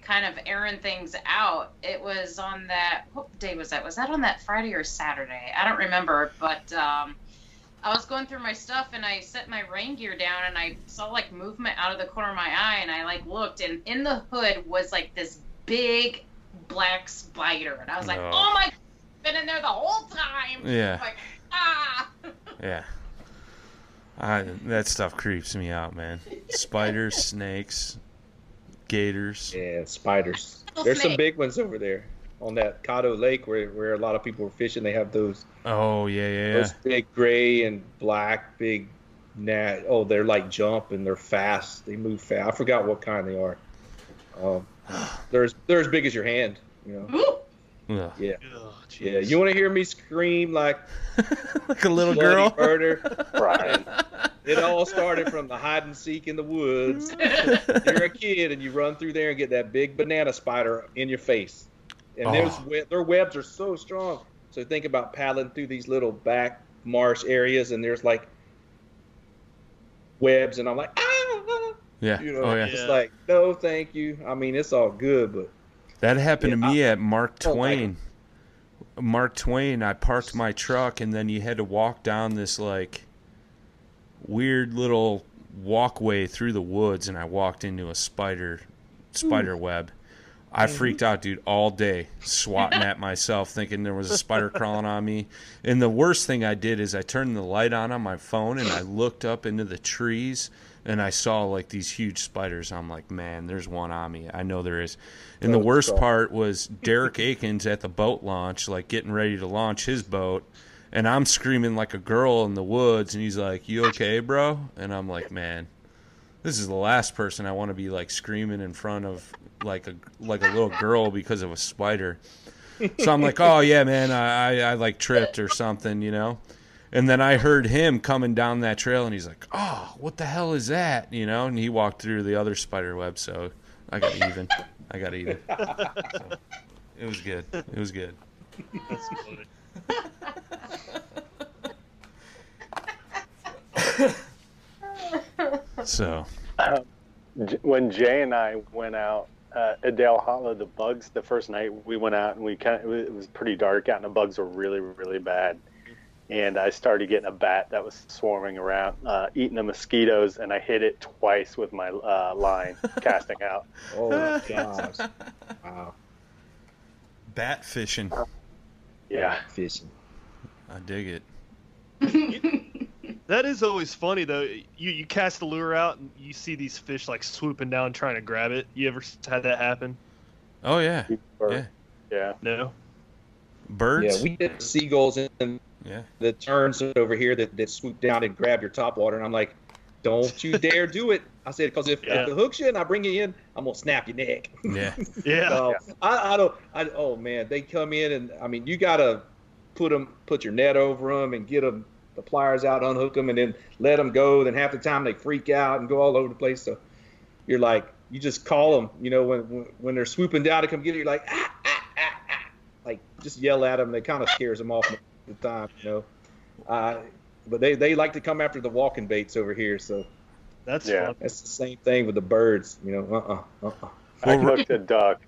kind of airing things out. It was on that. What day was that? Was that on that Friday or Saturday? I don't remember, but. Um, I was going through my stuff and I set my rain gear down and I saw like movement out of the corner of my eye and I like looked and in the hood was like this big black spider and I was like, No. oh my, been in there the whole time. Yeah. Like ah. Yeah. I, that stuff creeps me out, man. Spiders, snakes, gators. Yeah, spiders. There's some big ones over there on that Caddo Lake where, where a lot of people are fishing. They have those Oh yeah, yeah, yeah. those big gray and black big gnat. Oh, they're like jump and they're fast. They move fast. I forgot what kind they are. Um, they're as, they're as big as your hand. You know. Ooh. Yeah. Ugh, Yeah. You want to hear me scream like like a little girl. murder? Right. It all started from the hide and seek in the woods. You're a kid and you run through there and get that big banana spider in your face. And those Oh. we- their webs are so strong. So think about paddling through these little back marsh areas and there's like webs and I'm like, ah, Yeah. you know, oh yeah. it's Yeah. like, no, thank you. I mean, it's all good, but That happened Yeah, to me at Mark don't like Twain. Mark Twain, I parked my truck and then you had to walk down this like weird little walkway through the woods and I walked into a spider spider hmm. web. I mm-hmm. freaked out, dude, all day, swatting at myself, thinking there was a spider crawling on me. And the worst thing I did is I turned the light on on my phone and I looked up into the trees and I saw like these huge spiders. I'm like, man, there's one on me. I know there is. And the worst part was Derek Akins at the boat launch, like getting ready to launch his boat. And I'm screaming like a girl in the woods. And he's like, You okay, bro? And I'm like, Man, this is the last person I want to be like screaming in front of like a like a little girl because of a spider. So I'm like, oh yeah, man, I, I, I like tripped or something, you know. And then I heard him coming down that trail, and he's like, oh, what the hell is that, you know? And he walked through the other spider web, so I got even. I got even. So, it was good. It was good. That's. So J- when Jay and I went out uh, at Dale Hollow, the bugs the first night we went out and we kind of it was pretty dark out and the bugs were really really bad. And I started getting a bat that was swarming around, uh, eating the mosquitoes, and I hit it twice with my uh, line casting out. oh gosh. Wow. bat fishing. Yeah, Fishing. I dig it. That is always funny though. You you cast the lure out and you see these fish like swooping down trying to grab it. You ever had that happen? Oh yeah, Or- yeah. yeah. No. Birds. Yeah, we get seagulls in yeah. the terns over here that, that swoop down and grab your top water, and I'm like, "Don't you dare do it!" I said, "Because if, Yeah. if the hook's you and I bring you in, I'm gonna snap your neck." Yeah. Yeah. So, I, I don't. I, oh man, they come in and I mean, you gotta put them, put your net over them, and get them the pliers out, unhook them, and then let them go. Then half the time they freak out and go all over the place. So you're like, you just call them. You know, when when, when they're swooping down to come get you, you're like, ah, ah, ah, ah. like just yell at them. They kind of scares them off most of the time. You know. Uh, but they, they like to come after the walking baits over here, so That's Yeah. fun. that's the same thing with the birds. You know, uh uh-uh, uh I Well, hooked a duck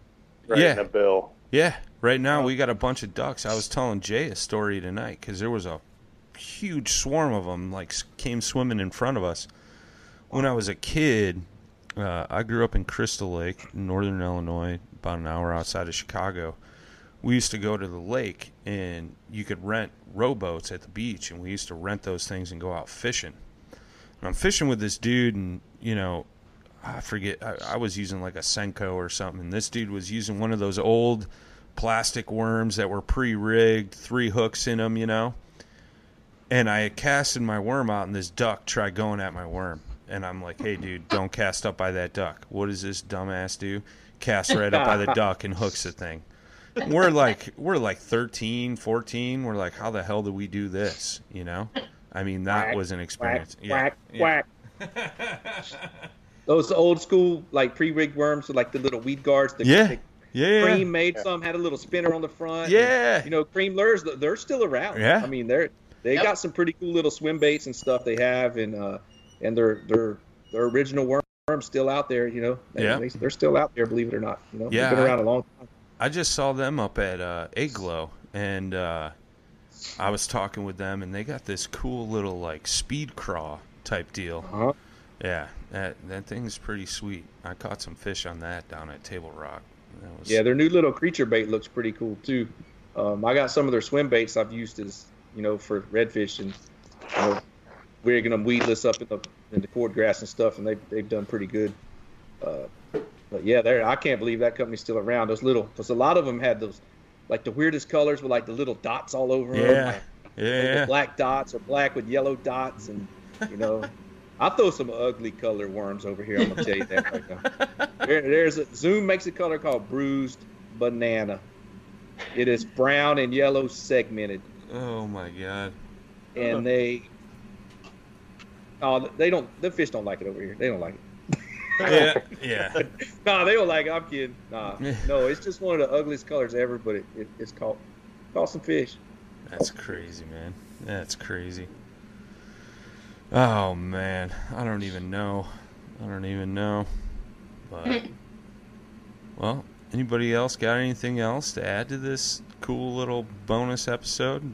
right Yeah. in the bill. Yeah, right now we got a bunch of ducks. I was telling Jay a story tonight because there was a huge swarm of them, like came swimming in front of us. When I was a kid, uh, I grew up in Crystal Lake, northern Illinois, about an hour outside of Chicago. We used to go to the lake, and you could rent rowboats at the beach, and we used to rent those things and go out fishing. And I'm fishing with this dude, and you know, I forget. I, I was using like a Senko or something, and this dude was using one of those old plastic worms that were pre-rigged, three hooks in them, you know. And I had casted my worm out, and this duck tried going at my worm. And I'm like, "Hey, dude, don't cast up by that duck." What does this dumbass do? Cast right up by the duck and hooks the thing. We're like, we're like 13, 14. We're like, how the hell do we do this? You know? I mean, that Quack, was an experience. quack, yeah. quack. Those old school like pre-rigged worms with like the little weed guards. That Yeah. They, Yeah. Creme made some, had a little spinner on the front. Yeah. you know, creme lures, they're still around. Yeah. I mean, they're they Yep. got some pretty cool little swim baits and stuff they have, and uh, and their their their original worms still out there. You know, they, Yeah. they, they're still out there, believe it or not. You know, Yeah, they've been around a long time. I just saw them up at uh, Aglow, and uh, I was talking with them, and they got this cool little like speed craw type deal. Uh-huh. Yeah, that that thing's pretty sweet. I caught some fish on that down at Table Rock. That was, Yeah, their new little creature bait looks pretty cool too. Um, I got some of their swim baits I've used as you know for redfish and you know, rigging them weedless up in the in the cord grass and stuff, and they they've done pretty good. Uh, but yeah, there I can't believe that company's still around. Those little, because a lot of them had those like the weirdest colors with like the little dots all over them. yeah, like, yeah. the black dots or black with yellow dots, and you know. I throw some ugly color worms over here. I'm gonna tell you that right now. There, there's a Zoom makes a color called bruised banana. It is brown and yellow segmented, Oh my god. and they oh they don't the fish don't like it over here. They don't like it. Yeah, yeah. Nah, they don't like it. I'm kidding. Nah, no, it's just one of the ugliest colors ever, but it, it, it's caught caught some fish. That's crazy, man. That's crazy. Oh man, I don't even know. I don't even know. But well, anybody else got anything else to add to this cool little bonus episode?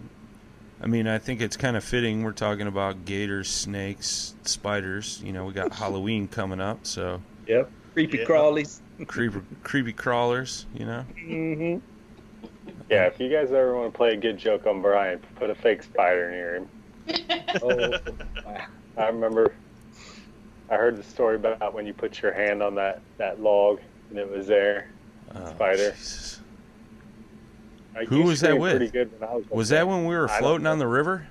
I mean, I think it's kind of fitting. We're talking about gators, snakes, spiders. You know, we got Halloween coming up, so Yep. Creepy Yeah. crawlies. creepy, creepy crawlers. You know. Mm-hmm. Yeah, if you guys ever want to play a good joke on Brian, put a fake spider near him. Oh. I remember I heard the story about when you put your hand on that, that log and it was there. Oh, Spider. Jesus. I Who was that with? Pretty good when I was, Was like that when we were floating on the river?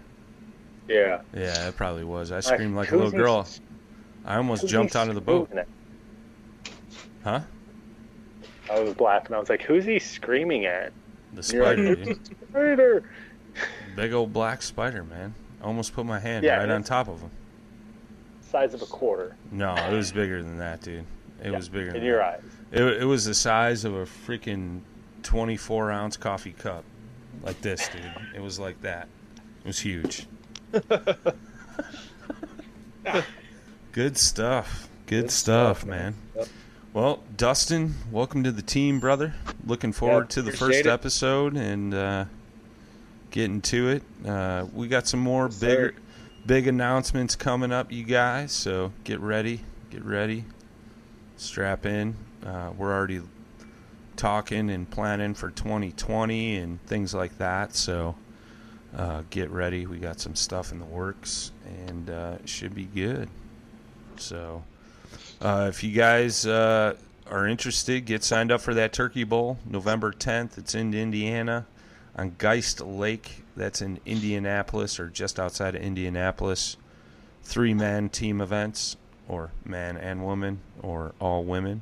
Yeah. Yeah, it probably was. I screamed like a little girl. I almost jumped out of the boat. at? Huh? I was laughing. I was like, "Who's he screaming at?" The You're like, spider, dude. spider!" Big old black spider, man. Almost put my hand Yeah, right on top of him. Size of a quarter No, it was bigger than that, dude. It Yeah, was bigger. in than your that. eyes. It, it was the size of a freaking 24 ounce coffee cup. Like this, dude. It was like that. It was huge. Good stuff. Good, Good stuff, stuff, man. Yep. Well, Dustin, welcome to the team, brother. Looking forward to the first it. episode and uh, getting to it. Uh, we got some more Yes, bigger, sir. big announcements coming up, you guys. So get ready, get ready, strap in. Uh, we're already talking and planning for 2020 and things like that. So uh, get ready. We got some stuff in the works, and uh, should be good. So, uh, if you guys uh, are interested, get signed up for that Turkey Bowl, November 10th. It's in Indiana on Geist Lake. That's in Indianapolis or just outside of Indianapolis. Three man team events, or man and woman, or all women.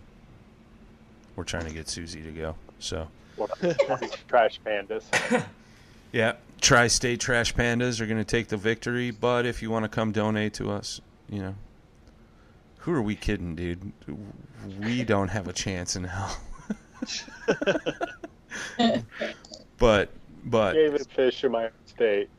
We're trying to get Susie to go. So, Trash pandas. yeah, Tri State Trash Pandas are going to take the victory. But if you want to come donate to us, you know, who are we kidding, dude? We don't have a chance in hell. but but David Fisher, my state.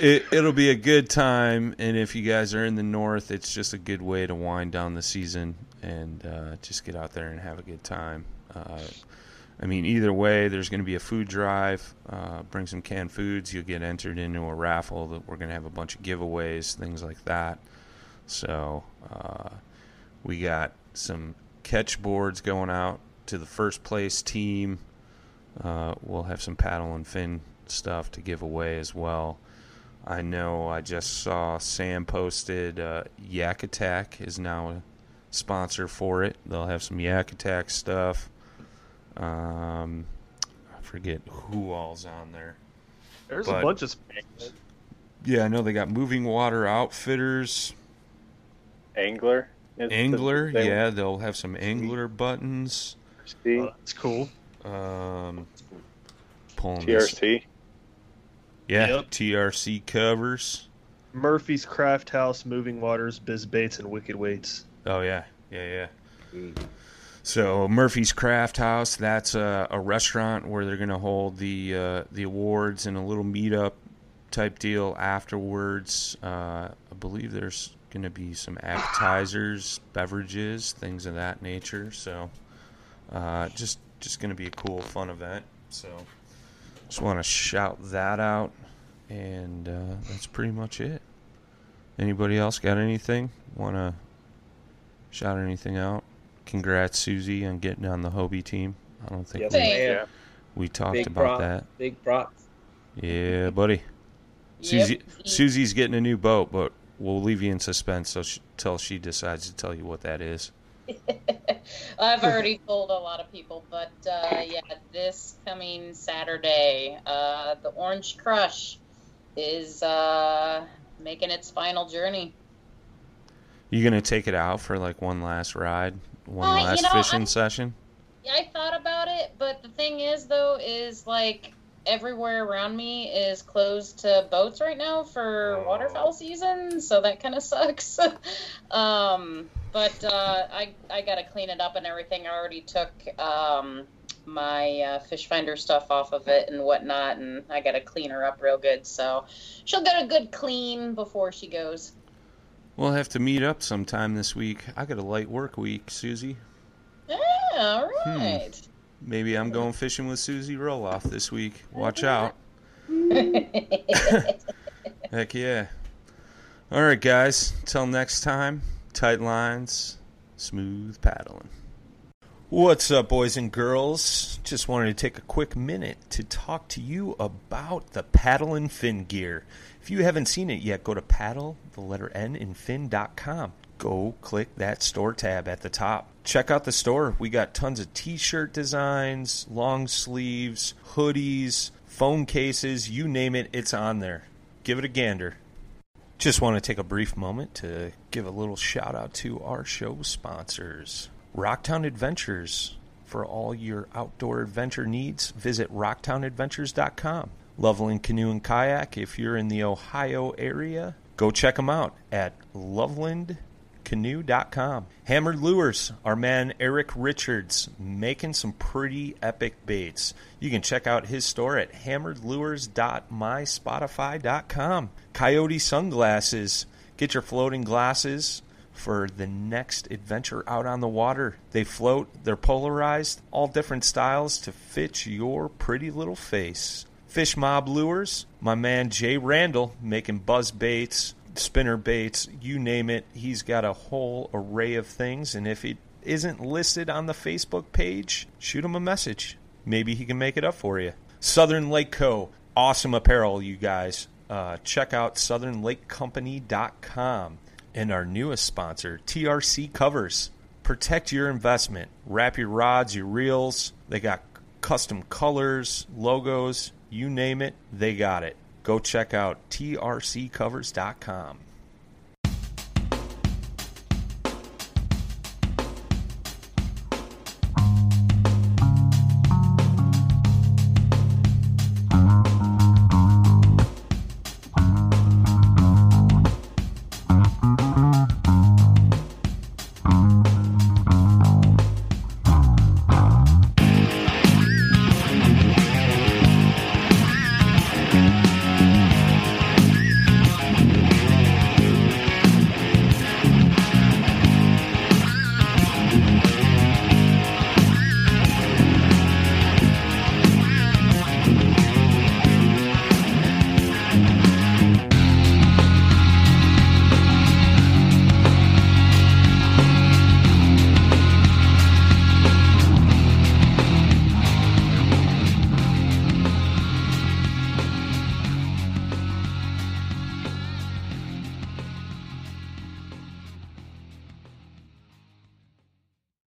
it, it'll be a good time, and if you guys are in the north, it's just a good way to wind down the season and uh, just get out there and have a good time. Uh, I mean, either way, there's going to be a food drive. Uh, bring some canned foods. You'll get entered into a raffle that we're going to have a bunch of giveaways, things like that. So uh, we got some catch boards going out to the first place team. Uh, we'll have some paddle and fin stuff to give away as well. I know I just saw Sam posted uh, Yak Attack is now a sponsor for it. They'll have some Yak Attack stuff. Um, I forget who all's on there. There's But- a bunch of Yeah, I know they got Moving Water Outfitters, Angler. is the Angler. Yeah, they'll have some Angler buttons. See? uh, it's cool. Um, pulling this- TRC. Yeah, Yep. TRC covers. Murphy's Craft House, Moving Waters, Biz Baits, and Wicked Weights. Oh yeah, yeah, yeah. So Murphy's Craft House, that's a, a restaurant where they're going to hold the uh, the awards and a little meetup type deal afterwards. Uh, I believe there's going to be some appetizers, beverages, things of that nature. So uh, just just going to be a cool, fun event. So just want to shout that out, and uh, that's pretty much it. Anybody else got anything? Want to shout anything out? Congrats, Susie, on getting on the Hobie team. I don't think Yes, we, man. we talked Big about prop, that. Big props. Yeah, buddy. Susie, Susie's getting a new boat, but we'll leave you in suspense until she, she decides to tell you what that is. I've already told a lot of people, but uh, yeah, this coming Saturday, uh, the Orange Crush is uh, making its final journey. You gonna take it out for like one last ride, one Uh, you last know, fishing I'm- session? I thought about it, but the thing is, though, is like everywhere around me is closed to boats right now for waterfowl season, so that kind of sucks. um, but uh, I I gotta clean it up and everything. I already took um, my uh, fish finder stuff off of it and whatnot, and I gotta clean her up real good. So she'll get a good clean before she goes. We'll have to meet up sometime this week. I got a light work week, Susie. Yeah, all Hmm. Maybe I'm going fishing with Susie Roloff this week. Watch out. Heck yeah. All right, guys. Till next time, tight lines, smooth paddling. What's up, boys and girls? Just wanted to take a quick minute to talk to you about the paddle and fin gear. If you haven't seen it yet, go to paddle, the letter N, in fin.com. Go click that store tab at the top. Check out the store. We got tons of t shirt designs, long sleeves, hoodies, phone cases, you name it, it's on there. Give it a gander. Just want to take a brief moment to give a little shout out to our show sponsors Rocktown Adventures. For all your outdoor adventure needs, visit rocktownadventures.com. Loveland Canoe and Kayak, if you're in the Ohio area, go check them out at lovelandcanoe.com. Hammered Lures, our man Eric Richards, making some pretty epic baits. You can check out his store at hammeredlures.myshopify.com. Coyote Sunglasses, get your floating glasses for the next adventure out on the water. They float, they're polarized, all different styles to fit your pretty little face. Fish Mob Lures, my man Jay Randall making buzz baits, spinner baits, you name it. He's got a whole array of things, and if it isn't listed on the Facebook page, shoot him a message. Maybe he can make it up for you. Southern Lake Co. Awesome apparel, you guys. Uh, check out southernlakecompany.com. And our newest sponsor, TRC Covers. Protect your investment. Wrap your rods, your reels. They got custom colors, logos, you name it, they got it. Go check out trccovers.com.